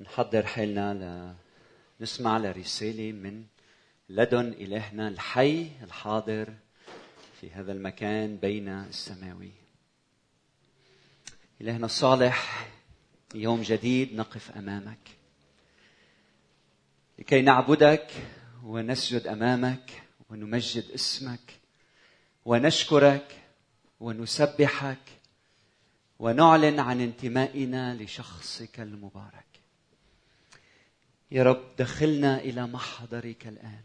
نحضر حالنا لنسمع لرسالة من لدن إلهنا الحي الحاضر في هذا المكان بين السماوي. إلهنا الصالح يوم جديد نقف أمامك. لكي نعبدك ونسجد أمامك ونمجد اسمك ونشكرك ونسبحك ونعلن عن انتمائنا لشخصك المبارك. يا رب دخلنا إلى محضرك الآن.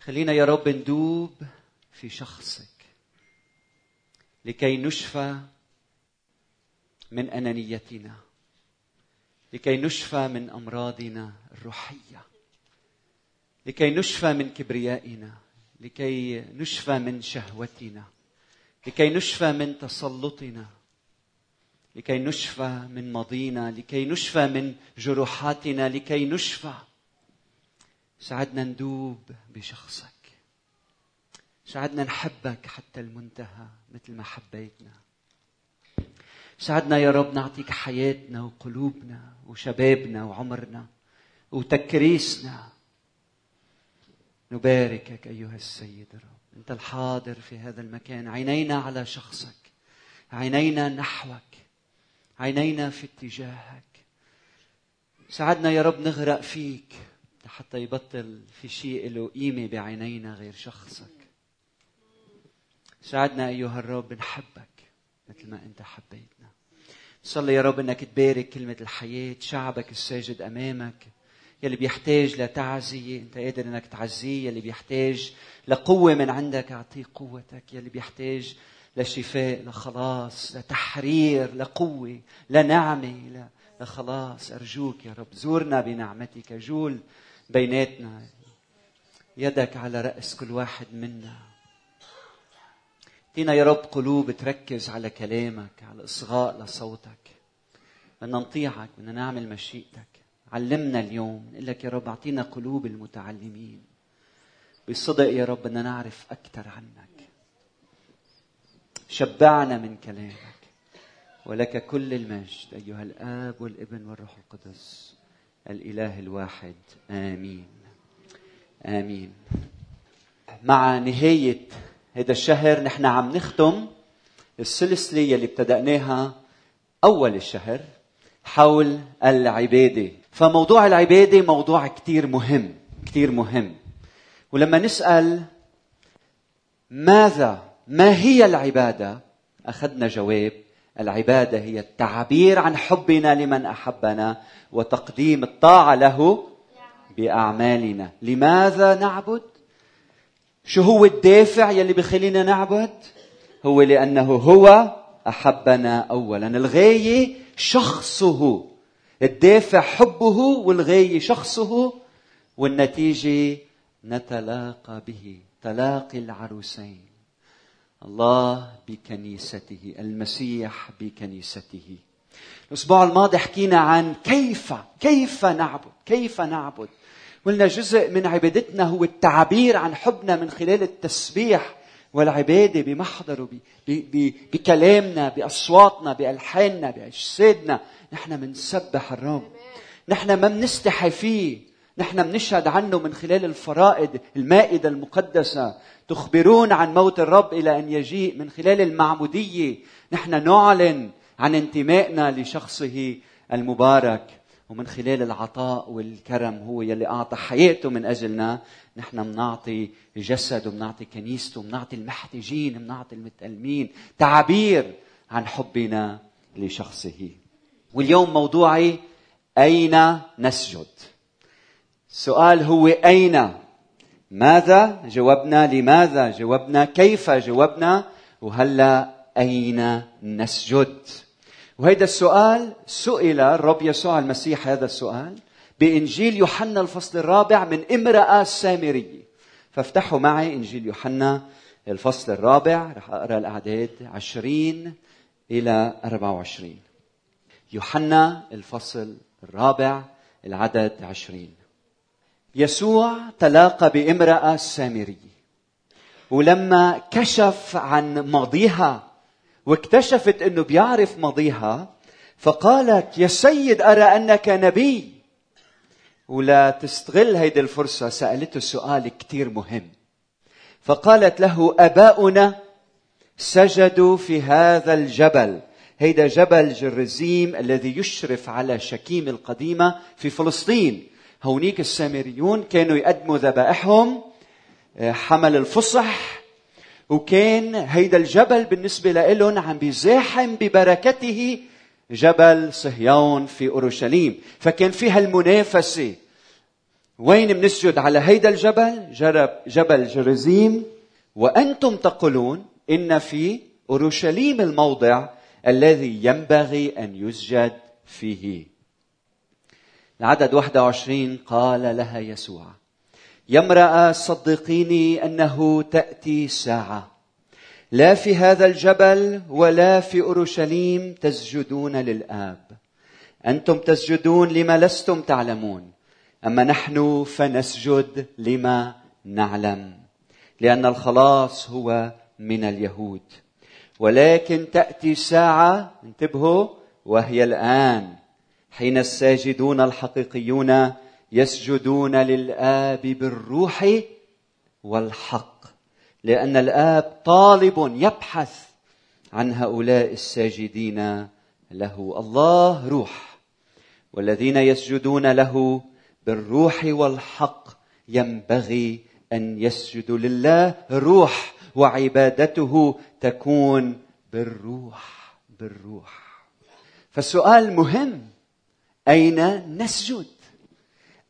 خلينا يا رب ندوب في شخصك لكي نشفى من أنانيتنا لكي نشفى من أمراضنا الروحية لكي نشفى من كبريائنا لكي نشفى من شهوتنا لكي نشفى من تسلطنا. لكي نشفى من ماضينا لكي نشفى من جروحاتنا لكي نشفى. ساعدنا ندوب بشخصك. ساعدنا نحبك حتى المنتهى مثل ما حبيتنا. ساعدنا يا رب نعطيك حياتنا وقلوبنا وشبابنا وعمرنا وتكريسنا. نباركك أيها السيد رب. أنت الحاضر في هذا المكان. عينينا على شخصك. عينينا نحوك. عينينا في اتجاهك. ساعدنا يا رب نغرق فيك حتى يبطل في شيء له قيمة بعينينا غير شخصك. ساعدنا أيها الرب نحبك مثل ما أنت حبيتنا. صلي يا رب إنك تبارك كلمة الحياة شعبك الساجد أمامك. يلي بيحتاج لتعزية. أنت قادر أنك تعزيه يلي بيحتاج لقوة من عندك أعطيه قوتك. يلي بيحتاج لشفاء لخلاص لتحرير لقوة لنعمة لخلاص. أرجوك يا رب زورنا بنعمتك. جول بيناتنا. يدك على رأس كل واحد منا. اعطينا يا رب قلوب تركز على كلامك على إصغاء لصوتك. بدنا نطيعك بدنا نعمل مشيئتك. علمنا اليوم نقول لك يا رب أعطينا قلوب المتعلمين. بصدق يا رب بدنا نعرف أكثر عنك. شبعنا من كلامك. ولك كل المجد أيها الآب والابن والروح القدس الإله الواحد. آمين. آمين. مع نهاية هذا الشهر نحن عم نختم السلسلة يلي ابتدأناها أول الشهر حول العبادة. فموضوع العبادة موضوع كثير مهم كثير مهم. ولما نسأل ماذا ما هي العبادة أخذنا جواب العبادة هي التعبير عن حبنا لمن أحبنا وتقديم الطاعة له بأعمالنا. لماذا نعبد؟ شو هو الدافع يلي بخلينا نعبد؟ هو لأنه هو أحبنا اولا. الغاية شخصه. الدافع حبه والغايه شخصه والنتيجة نتلاقى به تلاقي العروسين. الله بكنيسته المسيح بكنيسته. الأسبوع الماضي حكينا عن كيف كيف نعبد كيف نعبد. قلنا جزء من عبادتنا هو التعبير عن حبنا من خلال التسبيح والعبادة بمحضره بكلامنا بأصواتنا بألحاننا بأجسادنا. نحن منسبح الرب. نحن ما منستحي فيه. نحن بنشهد عنه من خلال الفرائض المائدة المقدسة. تخبرون عن موت الرب إلى أن يجيء من خلال المعمودية. نحن نعلن عن انتمائنا لشخصه المبارك. ومن خلال العطاء والكرم هو يلي أعطى حياته من أجلنا. نحن بنعطي جسد وبنعطي كنيسته وبنعطي المحتاجين بنعطي المتألمين. تعبير عن حبنا لشخصه. واليوم موضوعي أين نسجد؟ السؤال هو أين؟ ماذا جاوبنا؟ لماذا جاوبنا؟ كيف جاوبنا؟ وهلا أين نسجد؟ وهذا السؤال سئل الرب يسوع المسيح هذا السؤال بإنجيل يوحنا الفصل الرابع من امرأة سامرية. فافتحوا معي إنجيل يوحنا الفصل الرابع رح أقرأ الأعداد عشرين إلى أربعة وعشرين. يوحنا الفصل الرابع العدد عشرين. يسوع تلاقى بامرأة سامرية ولما كشف عن ماضيها واكتشفت إنه بيعرف ماضيها فقالت يا سيد أرى أنك نبي. ولا تستغل هيدي الفرصة سألته سؤال كتير مهم. فقالت له أباؤنا سجدوا في هذا الجبل. هيدا جبل جرزيم الذي يشرف على شكيم القديمة في فلسطين. هونيك السامريون كانوا يقدموا ذبائحهم آه، حمل الفصح وكان هيدا الجبل بالنسبة لهم عم بيزاحم ببركته جبل صهيون في أورشليم. فكان فيها المنافسة وين بنسجد على هيدا الجبل؟ جبل جرزيم. وأنتم تقولون إن في أورشليم الموضع الذي ينبغي أن يسجد فيه. العدد 21 قال لها يسوع يا امرأة صدقيني أنه تأتي ساعة لا في هذا الجبل ولا في أورشليم تسجدون للآب. أنتم تسجدون لما لستم تعلمون أما نحن فنسجد لما نعلم لأن الخلاص هو من اليهود. ولكن تأتي ساعة انتبهوا وهي الآن. حين الساجدون الحقيقيون يسجدون للآب بالروح والحق لأن الآب طالب يبحث عن هؤلاء الساجدين له. الله روح. والذين يسجدون له بالروح والحق ينبغي أن يسجدوا لله روح. وعبادته تكون بالروح بالروح. فالسؤال مهم. أين نسجد؟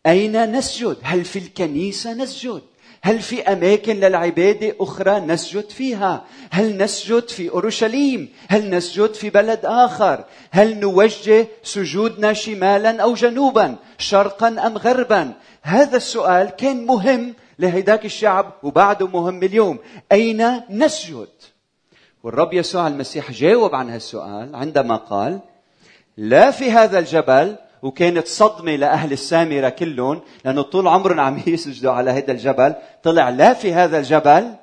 أين نسجد؟ هل في الكنيسة نسجد؟ هل في أماكن للعبادة أخرى نسجد فيها؟ هل نسجد في أورشليم؟ هل نسجد في بلد آخر؟ هل نوجه سجودنا شمالا أو جنوبا شرقا أم غربا؟ هذا السؤال كان مهم لهيداك الشعب وبعده مهم اليوم. أين نسجد؟ والرب يسوع المسيح جاوب عن هالسؤال عندما قال لا في هذا الجبل وكانت صدمة لأهل السامرة كلهم لأنه طول عمرهم عم يسجدوا على هذا الجبل. طلع لا في هذا الجبل.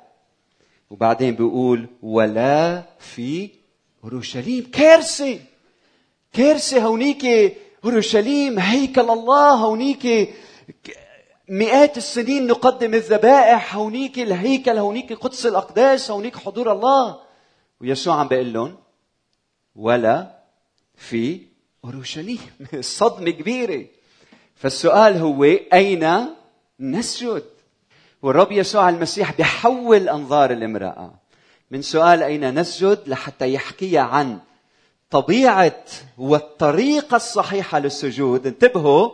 وبعدين بيقول ولا في أورشليم. كارثة! كارثة! هونيك أورشليم هيكل الله! هونيك مئات السنين نقدم الذبائح هونيك الهيكل هونيك قدس الأقداس هونيك حضور الله. ويسوع عم بيقول لهم ولا في أورشليم. صدمة كبيرة. فالسؤال هو أين نسجد؟ والرب يسوع المسيح بيحول أنظار الامرأة من سؤال أين نسجد لحتى يحكيها عن طبيعة والطريقة الصحيحة للسجود. انتبهوا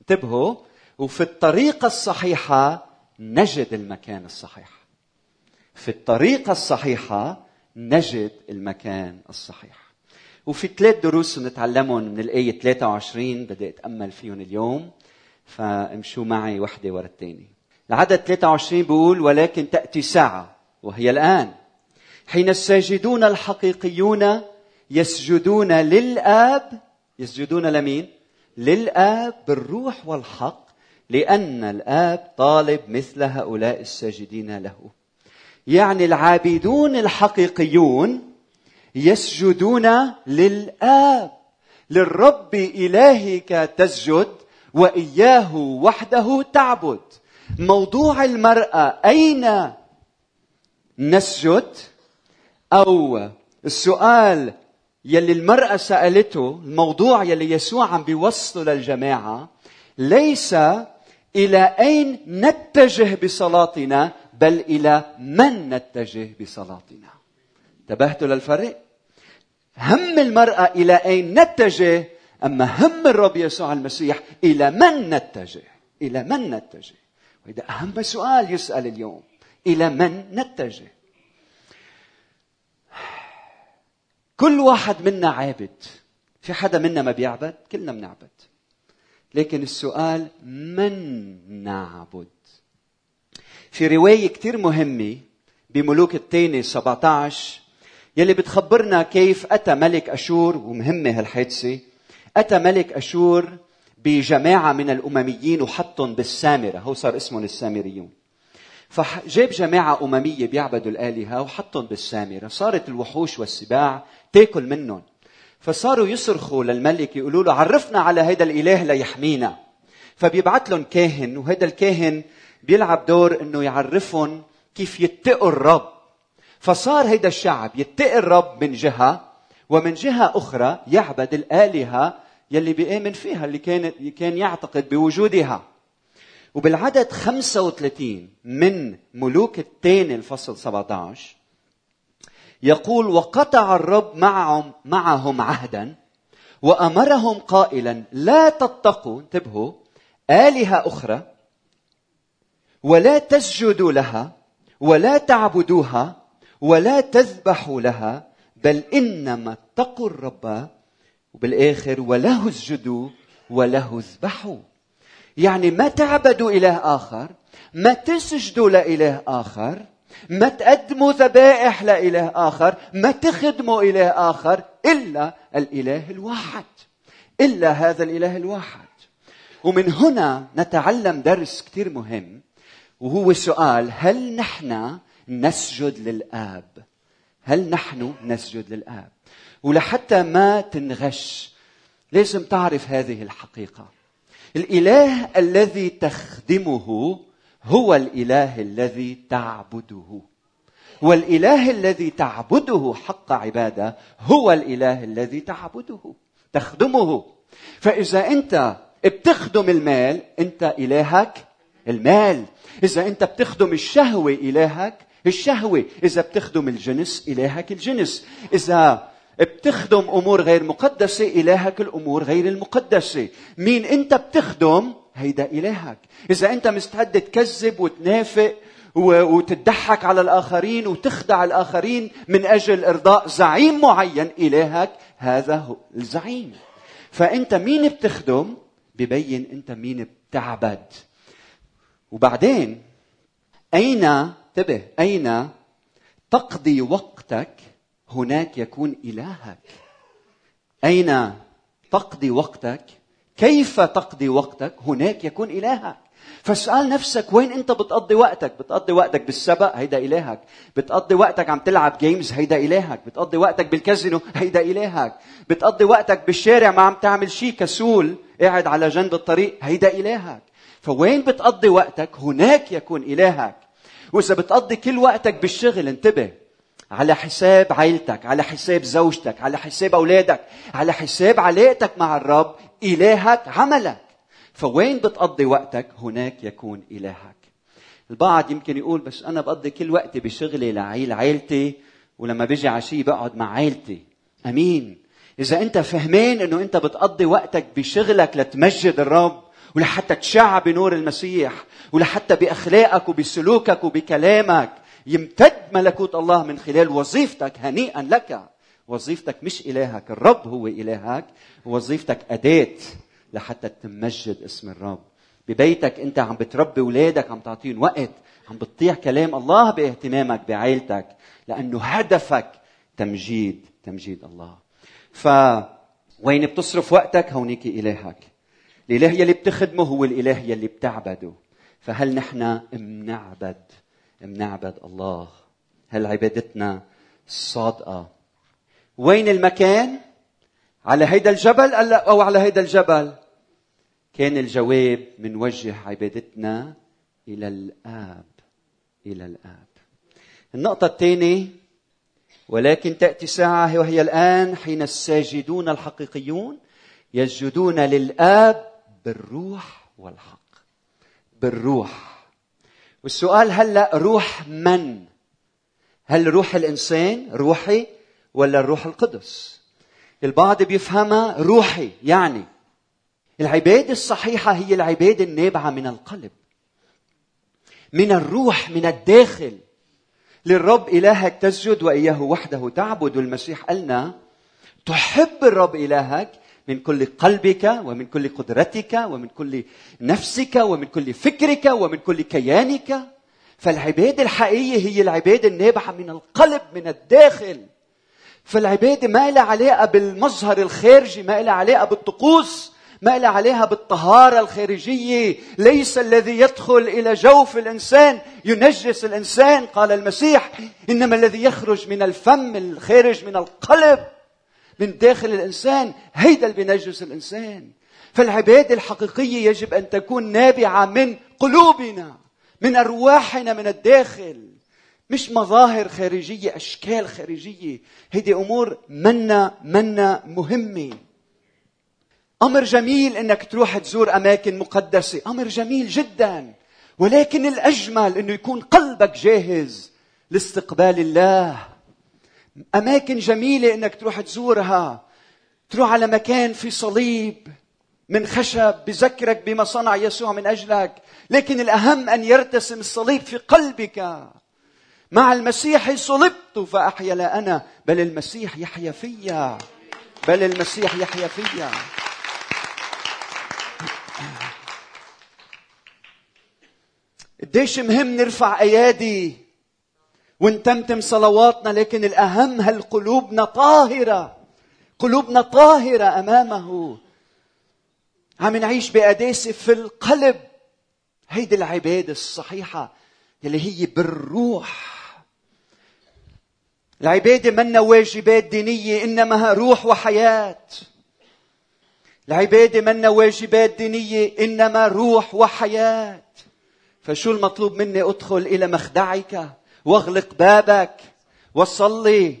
انتبهوا. وفي الطريقة الصحيحة نجد المكان الصحيح. في الطريقة الصحيحة نجد المكان الصحيح. وفي ثلاث دروس نتعلمهم من الآية 23 بدي أتأمل فيهم اليوم فامشوا معي وحدة ورا الثانية. العدد 23 بيقول ولكن تأتي ساعة وهي الآن. حين الساجدون الحقيقيون يسجدون للآب يسجدون لمين؟ للآب بالروح والحق لأن الآب طالب مثل هؤلاء الساجدين له. يعني العابدون الحقيقيون يسجدون للآب للرب إلهك تسجد وإياه وحده تعبد. موضوع المرأة أين نسجد؟ أو السؤال يلي المرأة سألته الموضوع يلي يسوع عم بيوصله للجماعة ليس إلى أين نتجه بصلاتنا؟ بل إلى من نتجه بصلاتنا؟ انتبهتوا للفرق هم المرأة إلى أين نتجه؟ أما هم الرب يسوع المسيح إلى من نتجه؟ إلى من نتجه؟ وهذا أهم سؤال يسأل اليوم إلى من نتجه؟ كل واحد منا عابد. في حدا منا ما بيعبد؟ كلنا بنعبد. لكن السؤال من نعبد؟ في رواية كتير مهمة بملوك الثاني 17 يلي بتخبرنا كيف أتى ملك أشور ومهمة هالحادثة أتى ملك أشور بجماعة من الأمميين وحطهم بالسامرة هو صار اسمهم السامريون. فجاب جماعة أممية بيعبدوا الآلهة وحطهم بالسامرة صارت الوحوش والسباع تاكل منهم. فصاروا يصرخوا للملك يقولوا له عرفنا على هذا الإله ليحمينا. فبيبعث لهم كاهن وهذا الكاهن بيلعب دور إنه يعرفهم كيف يتقوا الرب. فصار هيدا الشعب يتقي الرب من جهة ومن جهة أخرى يعبد الآلهة يلي بيآمن فيها اللي كان كان يعتقد بوجودها. وبالعدد 35 من ملوك الثاني الفصل 17 يقول وقطع الرب معهم معهم عهدا وأمرهم قائلا لا تتقوا انتبهوا آلهة أخرى ولا تسجدوا لها ولا تعبدوها ولا تذبحوا لها بل إنما اتقوا الرب وبالاخر وله اسجدوا وله اذبحوا. يعني ما تعبدوا إله آخر ما تسجدوا لإله آخر ما تقدموا ذبائح لإله آخر ما تخدموا إله آخر إلا الإله الواحد إلا هذا الإله الواحد. ومن هنا نتعلم درس كثير مهم وهو سؤال هل نحن نسجد للآب؟ هل نحن نسجد للآب؟ ولحتى ما تنغش لازم تعرف هذه الحقيقة. الإله الذي تخدمه هو الإله الذي تعبده. والإله الذي تعبده حق عبادة هو الإله الذي تعبده تخدمه. فإذا أنت بتخدم المال أنت إلهك المال. إذا أنت بتخدم الشهوة إلهك الشهوة. إذا بتخدم الجنس إلهك الجنس. إذا بتخدم أمور غير مقدسة إلهك الأمور غير المقدسة. مين أنت بتخدم؟ هيدا إلهك. إذا أنت مستعد تكذب وتنافق وتضحك على الآخرين وتخدع الآخرين من أجل إرضاء زعيم معين إلهك هذا هو الزعيم. فأنت مين بتخدم؟ ببين أنت مين بتعبد. وبعدين أين انتبه أين تقضي وقتك؟ هناك يكون إلهك. أين تقضي وقتك؟ كيف تقضي وقتك؟ هناك يكون إلهك. فاسأل نفسك وين أنت بتقضي وقتك؟ بتقضي وقتك بالسبق هيدا إلهك. بتقضي وقتك عم تلعب جيمز هيدا إلهك. بتقضي وقتك بالكازينو هيدا إلهك. بتقضي وقتك بالشارع ما عم تعمل شيء كسول. قاعد على جنب الطريق هيدا إلهك. فوين بتقضي وقتك؟ هناك يكون إلهك. وإذا بتقضي كل وقتك بالشغل انتبه. على حساب عائلتك على حساب زوجتك على حساب أولادك على حساب علاقتك مع الرب إلهك عملك. فوين بتقضي وقتك؟ هناك يكون إلهك. البعض يمكن يقول بس أنا بقضي كل وقتي بشغلي لعيل عائلتي ولما بيجي عشيه بقعد مع عائلتي آمين. إذا أنت فهمان إنه أنت بتقضي وقتك بشغلك لتمجد الرب ولحتى تشع بنور المسيح ولحتى بأخلاقك وبسلوكك وبكلامك يمتد ملكوت الله من خلال وظيفتك هنيئا لك. وظيفتك مش إلهك الرب هو إلهك. وظيفتك أداة لحتى تمجد اسم الرب. ببيتك أنت عم بتربي أولادك عم تعطيهم وقت عم بتطيع كلام الله باهتمامك بعائلتك لأنه هدفك تمجيد تمجيد الله. ف وين بتصرف وقتك؟ هونيك إلهك. الإله يلي بتخدمه هو الإله يلي بتعبده. فهل نحن منعبد؟ منعبد الله. هل عبادتنا صادقة؟ وين المكان؟ على هيدا الجبل أو على هيدا الجبل؟ كان الجواب منوجه عبادتنا إلى الآب. إلى الآب. النقطة الثانية ولكن تأتي ساعة وهي الآن حين الساجدون الحقيقيون يسجدون للآب بالروح والحق. بالروح. والسؤال هلا روح من؟ هل روح الإنسان روحي ولا الروح القدس؟ البعض بيفهمها روحي يعني العبادة الصحيحة هي العبادة النابعة من القلب من الروح من الداخل. للرب إلهك تسجد وإياه وحده تعبد والمسيح قالنا تحب الرب إلهك من كل قلبك ومن كل قدرتك ومن كل نفسك ومن كل فكرك ومن كل كيانك. فالعبادة الحقيقية هي العبادة النابعة من القلب من الداخل. فالعبادة ما لها علاقة بالمظهر الخارجي ما لها علاقة بالطقوس ما لها عليها بالطهارة الخارجية. ليس الذي يدخل إلى جوف الإنسان ينجس الإنسان قال المسيح. إنما الذي يخرج من الفم الخارج من القلب. من داخل الإنسان هيدا اللي بينجس الإنسان. فالعبادة الحقيقية يجب أن تكون نابعة من قلوبنا من أرواحنا من الداخل. مش مظاهر خارجية أشكال خارجية. هيدي أمور منا منا مهمة. أمر جميل إنك تروح تزور أماكن مقدسة. أمر جميل جدا. ولكن الأجمل إنه يكون قلبك جاهز لاستقبال الله. أماكن جميلة إنك تروح تزورها. تروح على مكان في صليب من خشب بذكرك بما صنع يسوع من أجلك. لكن الأهم أن يرتسم الصليب في قلبك. مع المسيح صلبت فأحيا لا أنا بل المسيح يحيا فيا. بل المسيح يحيا فيا. قديش مهم نرفع أيادي ونتمتم صلواتنا لكن الأهم هل قلوبنا طاهرة؟ قلوبنا طاهرة أمامه. عم نعيش بقداسه في القلب. هيدي العبادة الصحيحة يلي هي بالروح. العبادة منا واجبات دينية إنما روح وحياة. العبادة منا واجبات دينية إنما روح وحياة. فشو المطلوب مني أدخل إلى مخدعك؟ واغلق بابك وصلي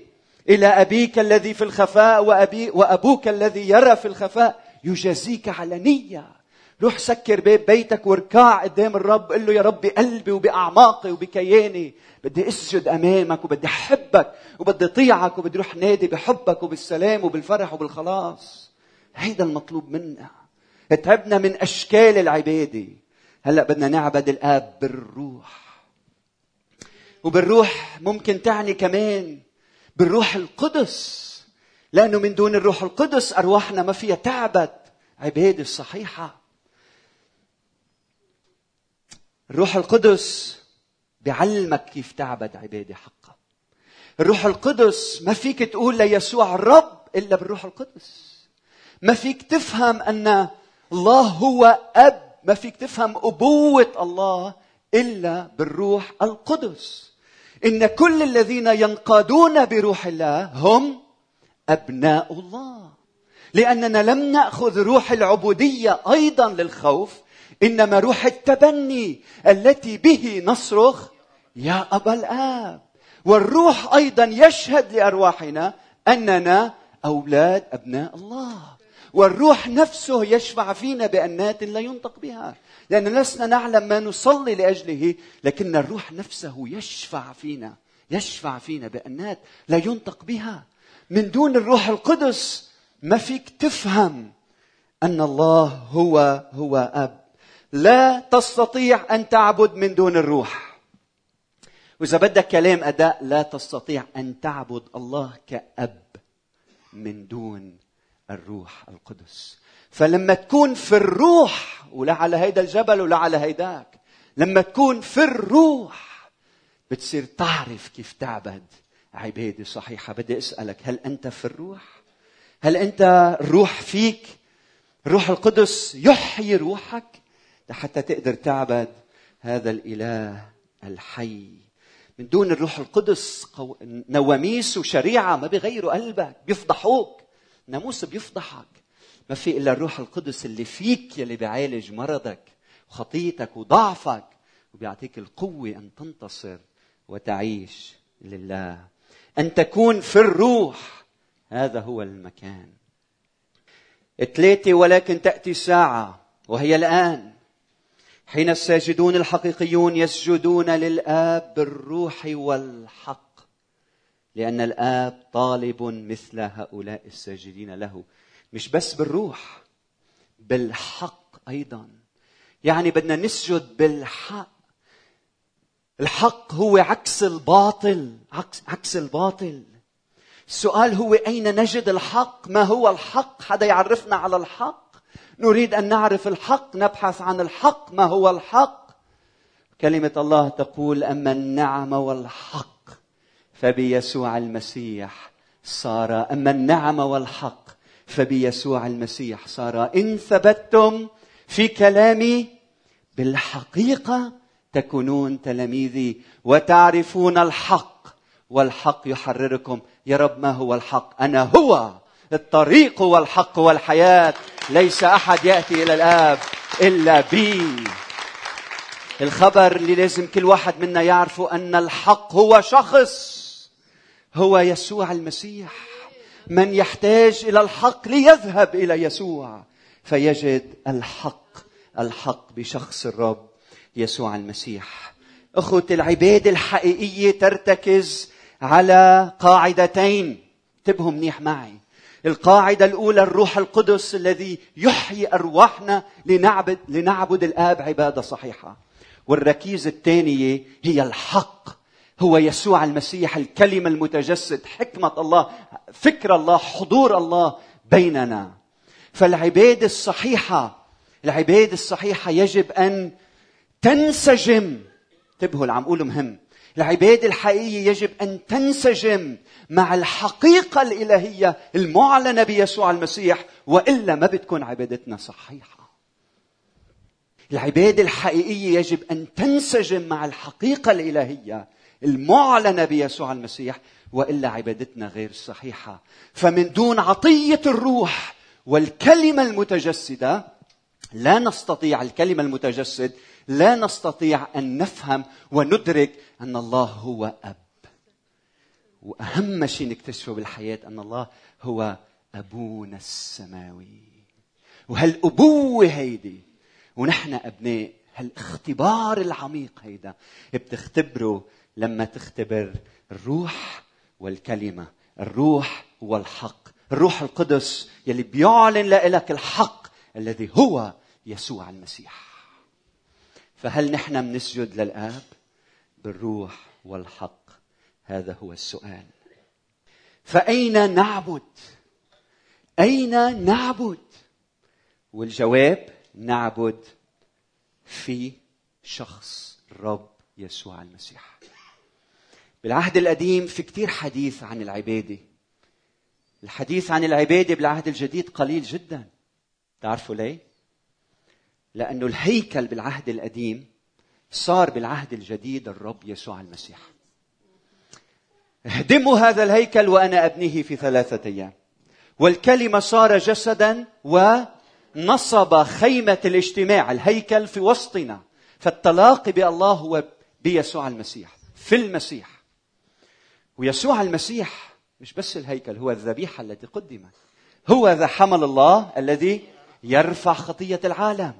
إلى أبيك الذي في الخفاء وأبي وأبوك الذي يرى في الخفاء. يجازيك علنيه روح سكر باب بيتك واركع قدام الرب. قل له يا رب بقلبي وبأعماقي وبكياني. بدي أسجد أمامك وبدي أحبك وبدي أطيعك وبدي أروح نادي بحبك وبالسلام وبالفرح وبالخلاص. هيدا المطلوب منا. تعبنا من أشكال العبادة. هلأ بدنا نعبد الآب بالروح. وبالروح ممكن تعني كمان بالروح القدس. لأنه من دون الروح القدس أرواحنا ما فيها تعبد. عبادة صحيحة. الروح القدس بيعلمك كيف تعبد عبادة حقا الروح القدس ما فيك تقول ليسوع الرب إلا بالروح القدس. ما فيك تفهم أن الله هو أب. ما فيك تفهم أبوة الله إلا بالروح القدس. إن كل الذين ينقادون بروح الله هم أبناء الله. لأننا لم نأخذ روح العبودية أيضا للخوف إنما روح التبني التي به نصرخ يا أبا الآب. والروح أيضا يشهد لأرواحنا أننا أولاد أبناء الله. والروح نفسه يشفع فينا بأنات لا ينطق بها. لأن لسنا نعلم ما نصلي لأجله لكن الروح نفسه يشفع فينا يشفع فينا بأنات لا ينطق بها. من دون الروح القدس ما فيك تفهم أن الله هو هو أب. لا تستطيع أن تعبد من دون الروح. وإذا بدك كلام أداء لا تستطيع أن تعبد الله كأب من دون الروح القدس. فلما تكون في الروح ولا على هيدا الجبل ولا على هيداك لما تكون في الروح بتصير تعرف كيف تعبد. عبادة صحيحة. بدي أسألك هل أنت في الروح؟ هل أنت الروح فيك؟ الروح القدس يحيي روحك حتى تقدر تعبد هذا الإله الحي. من دون الروح القدس نواميس وشريعة ما بيغيروا قلبك. بيفضحوك. ناموس بيفضحك. ما في إلا الروح القدس اللي فيك يلي بيعالج مرضك وخطيتك وضعفك وبيعطيك القوة أن تنتصر وتعيش لله. أن تكون في الروح. هذا هو المكان. ثلاثة ولكن تأتي ساعه وهي الآن. حين الساجدون الحقيقيون يسجدون للآب بالروح والحق. لأن الآب طالب مثل هؤلاء الساجدين له. مش بس بالروح بالحق أيضا. يعني بدنا نسجد بالحق. الحق هو عكس الباطل عكس, عكس الباطل. السؤال هو أين نجد الحق؟ ما هو الحق؟ حدا يعرفنا على الحق؟ نريد أن نعرف الحق نبحث عن الحق. ما هو الحق؟ كلمة الله تقول أما النعمة والحق فبيسوع المسيح صار أما النعمه والحق فبيسوع المسيح صار إن ثبتتم في كلامي بالحقيقة تكونون تلاميذي وتعرفون الحق والحق يحرركم. يا رب ما هو الحق؟ أنا هو الطريق هو الحق والحياة. ليس أحد يأتي إلى الآب إلا بي. الخبر اللي لازم كل واحد منا يعرفه أن الحق هو شخص. هو يسوع المسيح. من يحتاج إلى الحق ليذهب إلى يسوع. فيجد الحق الحق بشخص الرب يسوع المسيح. أخوة العبادة الحقيقية ترتكز على قاعدتين. انتبهوا منيح معي. القاعدة الأولى الروح القدس الذي يحيي أرواحنا لنعبد لنعبد الآب عبادة صحيحة. والركيزة الثانية هي الحق. هو يسوع المسيح الكلمة المتجسد حكمة الله فكر الله حضور الله بيننا. فالعبادة الصحيحة العبادة الصحيحة يجب أن تنسجم. انتبهوا اللي عم أقوله مهم. العبادة الحقيقية يجب أن تنسجم مع الحقيقة الإلهية المعلنة بيسوع المسيح وإلا ما بتكون عبادتنا صحيحة. العبادة الحقيقية يجب أن تنسجم مع الحقيقة الإلهية المعلنة بيسوع المسيح وإلا عبادتنا غير صحيحة. فمن دون عطية الروح والكلمة المتجسدة لا نستطيع الكلمة المتجسد لا نستطيع أن نفهم وندرك أن الله هو أب. وأهم شيء نكتشفه بالحياة أن الله هو أبونا السماوي. وهالابوه هيدي؟ ونحن أبناء. هالاختبار العميق هيدا؟ بتختبره لما تختبر الروح والكلمة. الروح والحق الروح القدس يلي بيعلن لك الحق الذي هو يسوع المسيح. فهل نحن بنسجد للآب بالروح والحق؟ هذا هو السؤال. فأين نعبد؟ أين نعبد؟ والجواب نعبد في شخص الرب يسوع المسيح. بالعهد القديم في كثير حديث عن العبادة. الحديث عن العبادة بالعهد الجديد قليل جدا. تعرفوا ليه؟ لأنه الهيكل بالعهد القديم صار بالعهد الجديد الرب يسوع المسيح. اهدموا هذا الهيكل وأنا أبنيه في ثلاثة أيام. والكلمة صار جسدا ونصب خيمة الاجتماع الهيكل في وسطنا فالتلاقي بالله هو بيسوع المسيح في المسيح. ويسوع المسيح مش بس الهيكل هو الذبيحة التي قدمت. هو ذا حمل الله الذي يرفع خطية العالم.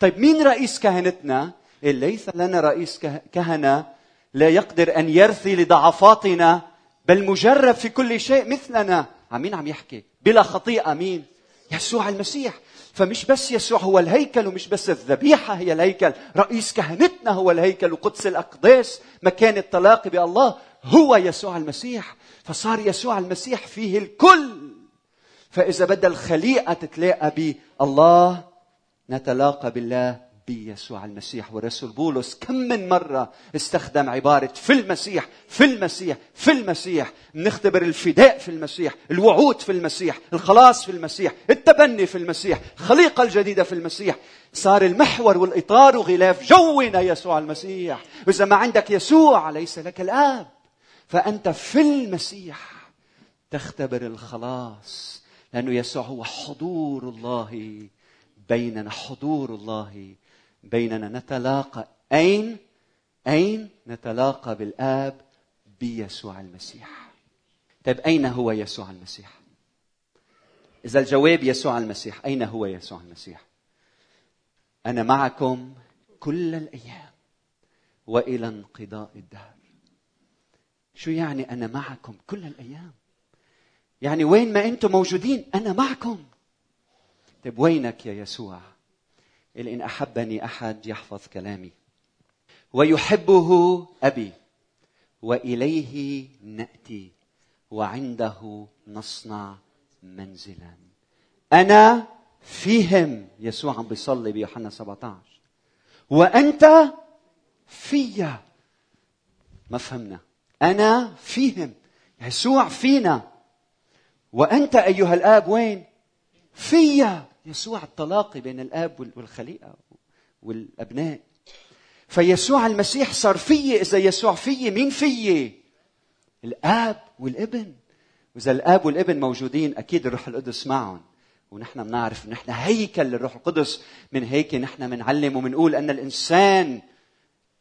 طيب مين رئيس كهنتنا؟ إيه، ليس لنا رئيس كهنة لا يقدر أن يرثي لضعفاتنا بل مجرب في كل شيء مثلنا. مين عم يحكي؟ بلا خطيئة مين؟ يسوع المسيح. فمش بس يسوع هو الهيكل ومش بس الذبيحة هي الهيكل. رئيس كهنتنا هو الهيكل وقدس الأقداس مكان التلاقي بألله. هو يسوع المسيح فصار يسوع المسيح فيه الكل. فإذا بدأ الخليقة تتلاقى بالله نتلاقى بالله بيسوع المسيح. والرسول بولس كم من مرة استخدم عبارة في المسيح في المسيح في المسيح. نختبر الفداء في المسيح الوعود في المسيح الخلاص في المسيح التبني في المسيح الخليقة الجديدة في المسيح. صار المحور والإطار وغلاف جونا يسوع المسيح. وإذا ما عندك يسوع ليس لك الآب. فأنت في المسيح تختبر الخلاص لأنه يسوع هو حضور الله بيننا حضور الله بيننا نتلاقى أين؟ أين نتلاقى بالآب بيسوع المسيح طيب أين هو يسوع المسيح؟ إذا الجواب يسوع المسيح أين هو يسوع المسيح؟ أنا معكم كل الأيام وإلى انقضاء الدهر شو يعني أنا معكم كل الأيام؟ يعني وين ما أنتم موجودين أنا معكم. طيب وينك يا يسوع؟ إن أحبني أحد يحفظ كلامي. ويحبه أبي وإليه نأتي وعنده نصنع منزلا. أنا فيهم يسوع عم بيصلي بيوحنا 17 وأنت فيا. ما فهمنا. أنا فيهم. يسوع فينا. وأنت أيها الآب وين؟ فيا. يسوع التلاقي بين الآب والخليقة والأبناء. فيسوع المسيح صار فيي. إذا يسوع فيي مين فيي؟ الآب والابن. وإذا الآب والابن موجودين أكيد الروح القدس معهم. ونحن بنعرف نحن هيكل للروح القدس. من هيك نحن بنعلم وبنقول أن الإنسان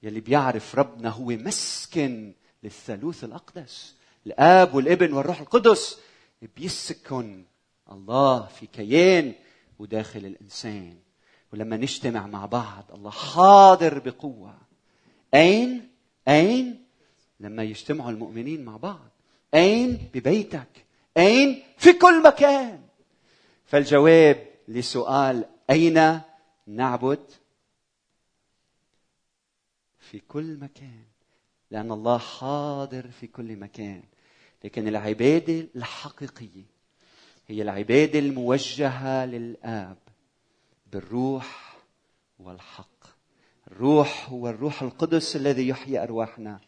يلي بيعرف ربنا هو مسكن. للثالوث الأقدس الاب والابن والروح القدس بيسكن الله في كيان وداخل الإنسان. ولما نجتمع مع بعض الله حاضر بقوة. أين؟ أين؟ لما يجتمعوا المؤمنين مع بعض. أين؟ ببيتك. أين؟ في كل مكان. فالجواب لسؤال أين نعبد؟ في كل مكان. لأن الله حاضر في كل مكان. لكن العباده الحقيقية هي العباده الموجهة للآب بالروح والحق. الروح هو الروح القدس الذي يحيي أرواحنا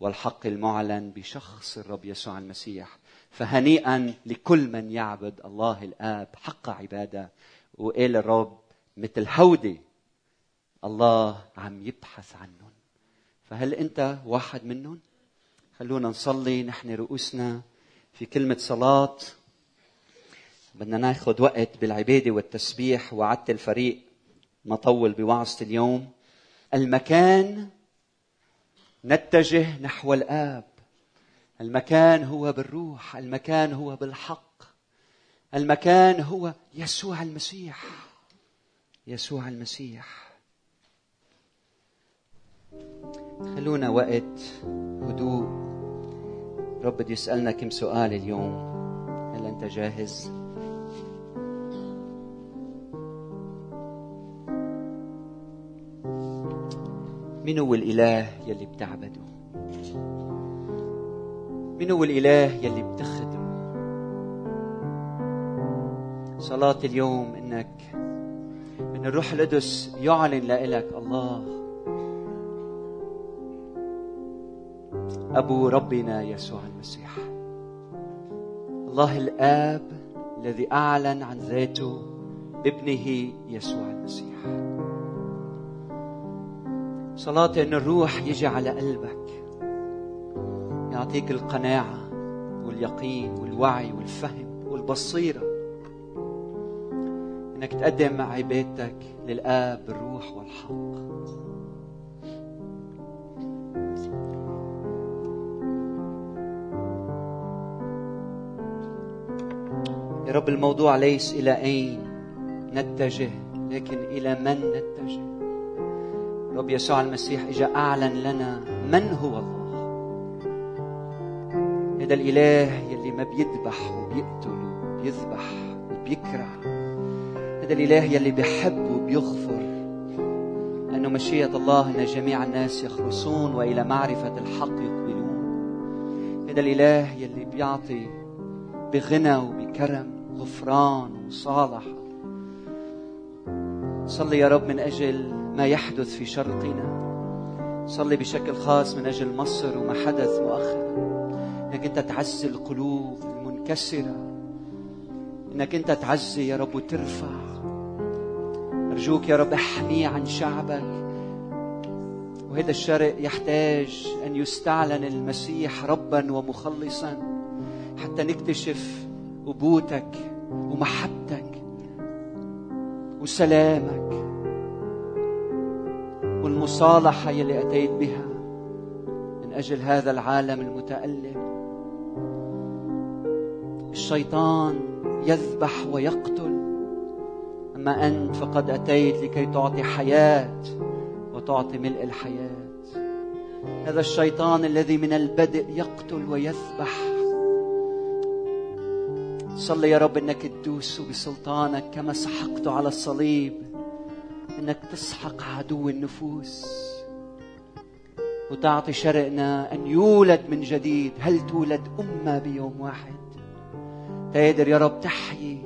والحق المعلن بشخص الرب يسوع المسيح. فهنيئا لكل من يعبد الله الآب حق عبادة وقال الرب مثل هودي. الله عم يبحث عنهم. فهل أنت واحد منهم؟ خلونا نصلي نحن رؤوسنا في كلمة صلاة. بدنا ناخذ وقت بالعبادة والتسبيح وعدت الفريق ما طول بوعظة اليوم. المكان نتجه نحو الآب. المكان هو بالروح المكان هو بالحق. المكان هو يسوع المسيح. يسوع المسيح. خلونا وقت هدوء رب بده يسألنا كم سؤال اليوم هل أنت جاهز؟ من هو الإله يلي بتعبده؟ من هو الإله يلي بتخدمه؟ صلاة اليوم إنك إن الروح القدس يعلن لإلك الله أبو ربنا يسوع المسيح. الله الآب الذي أعلن عن ذاته بابنه يسوع المسيح. صلاة أن الروح يجي على قلبك. يعطيك القناعة واليقين والوعي والفهم والبصيرة إنك تقدم عبادتك للآب بالروح والحق. يا رب الموضوع ليس إلى أين نتجه لكن إلى من نتجه. رب يسوع المسيح إجا أعلن لنا من هو الله. هذا الإله يلي ما بيذبح وبيقتل وبيذبح وبيكره. هذا الإله يلي بيحب وبيغفر. لأنه مشيئة الله إن جميع الناس يخلصون وإلى معرفة الحق يقبلون. هذا الإله يلي بيعطي بغنى وبكرم. غفران وصالحه صلي يا رب من أجل ما يحدث في شرقنا. صلي بشكل خاص من أجل مصر وما حدث مؤخرا. إنك أنت تعزي القلوب المنكسرة. إنك أنت تعزي يا رب وترفع. أرجوك يا رب أحمي عن شعبك. وهذا الشرق يحتاج أن يستعلن المسيح ربا ومخلصا حتى نكتشف ابوتك ومحبتك وسلامك والمصالحة يلي أتيت بها من أجل هذا العالم المتألم. الشيطان يذبح ويقتل أما أنت فقد أتيت لكي تعطي حياة وتعطي ملء الحياة. هذا الشيطان الذي من البدء يقتل ويذبح صلي يا رب إنك تدوس بسلطانك كما سحقت على الصليب. إنك تسحق عدو النفوس وتعطي شرقنا أن يولد من جديد. هل تولد أمة بيوم واحد؟ تقدر يا رب تحيي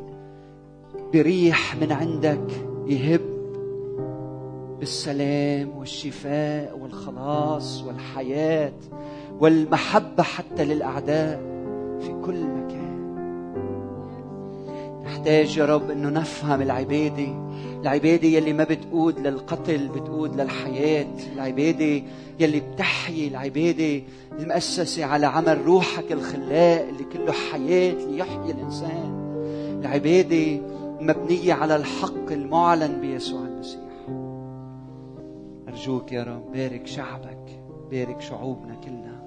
بريح من عندك يهب بالسلام والشفاء والخلاص والحياة والمحبة حتى للأعداء في كل مكان. نحتاج يا رب إنه نفهم العبادة العبادة يلي ما بتقود للقتل بتقود للحياة العبادة يلي بتحيي العبادة المؤسسة على عمل روحك الخلاق اللي كله حياة ليحيي الإنسان. العبادة مبنية على الحق المعلن بيسوع المسيح. أرجوك يا رب بارك شعبك بارك شعوبنا كلها.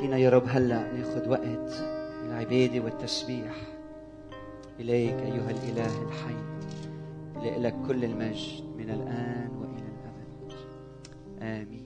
فينا يا رب هلأ ناخذ وقت. العبادة والتسبيح. إليك أيها الإله الحي. لك كل المجد من الآن وإلى الأبد. آمين.